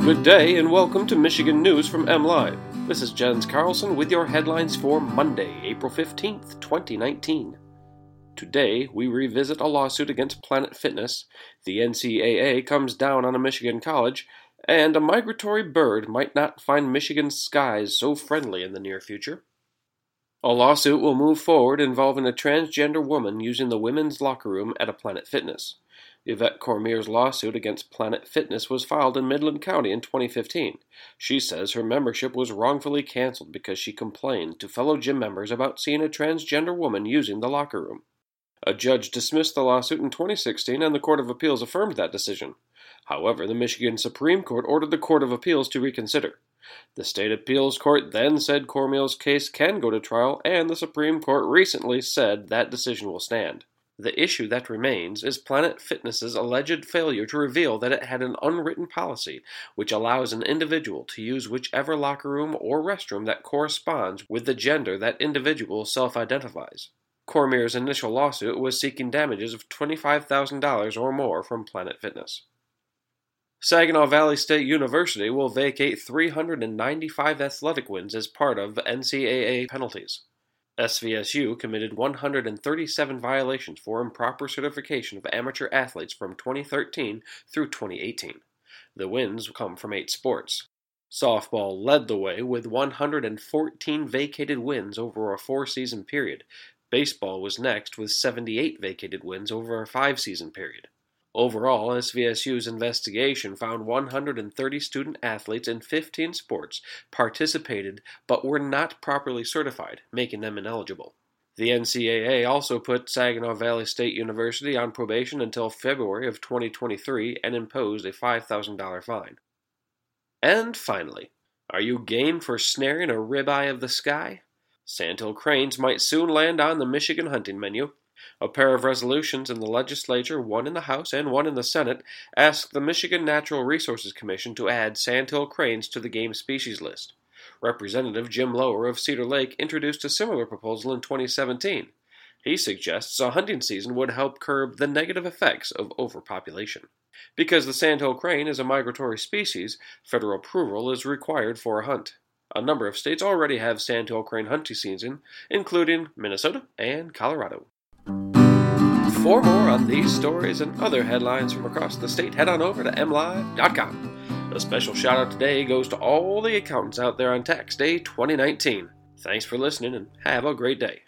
Good day and welcome to Michigan News from MLive. This is Jens Carlson with your headlines for Monday, April 15th, 2019. Today, we revisit a lawsuit against Planet Fitness, the NCAA comes down on a Michigan college, and a migratory bird might not find Michigan's skies so friendly in the near future. A lawsuit will move forward involving a transgender woman using the women's locker room at a Planet Fitness. Yvette Cormier's lawsuit against Planet Fitness was filed in Midland County in 2015. She says her membership was wrongfully canceled because she complained to fellow gym members about seeing a transgender woman using the locker room. A judge dismissed the lawsuit in 2016 and the Court of Appeals affirmed that decision. However, the Michigan Supreme Court ordered the Court of Appeals to reconsider. The state appeals court then said Cormier's case can go to trial, and the Supreme Court recently said that decision will stand. The issue that remains is Planet Fitness's alleged failure to reveal that it had an unwritten policy which allows an individual to use whichever locker room or restroom that corresponds with the gender that individual self identifies. Cormier's initial lawsuit was seeking damages of $25,000 or more from Planet Fitness. Saginaw Valley State University will vacate 395 athletic wins as part of NCAA penalties. SVSU committed 137 violations for improper certification of amateur athletes from 2013 through 2018. The wins come from eight sports. Softball led the way with 114 vacated wins over a four season period. Baseball was next with 78 vacated wins over a five season period. Overall, SVSU's investigation found 130 student athletes in 15 sports participated but were not properly certified, making them ineligible. The NCAA also put Saginaw Valley State University on probation until February of 2023 and imposed a $5,000 fine. And finally, are you game for snaring a ribeye of the sky? Sandhill cranes might soon land on the Michigan hunting menu. A pair of resolutions in the legislature, one in the House and one in the Senate, ask the Michigan Natural Resources Commission to add sandhill cranes to the game species list. Representative Jim Lower of Cedar Lake introduced a similar proposal in 2017. He suggests a hunting season would help curb the negative effects of overpopulation. Because the sandhill crane is a migratory species, federal approval is required for a hunt. A number of states already have sandhill crane hunting season, including Minnesota and Colorado. For more on these stories and other headlines from across the state, head on over to mlive.com. A special shout out today goes to all the accountants out there on Tax Day 2019. Thanks for listening and have a great day.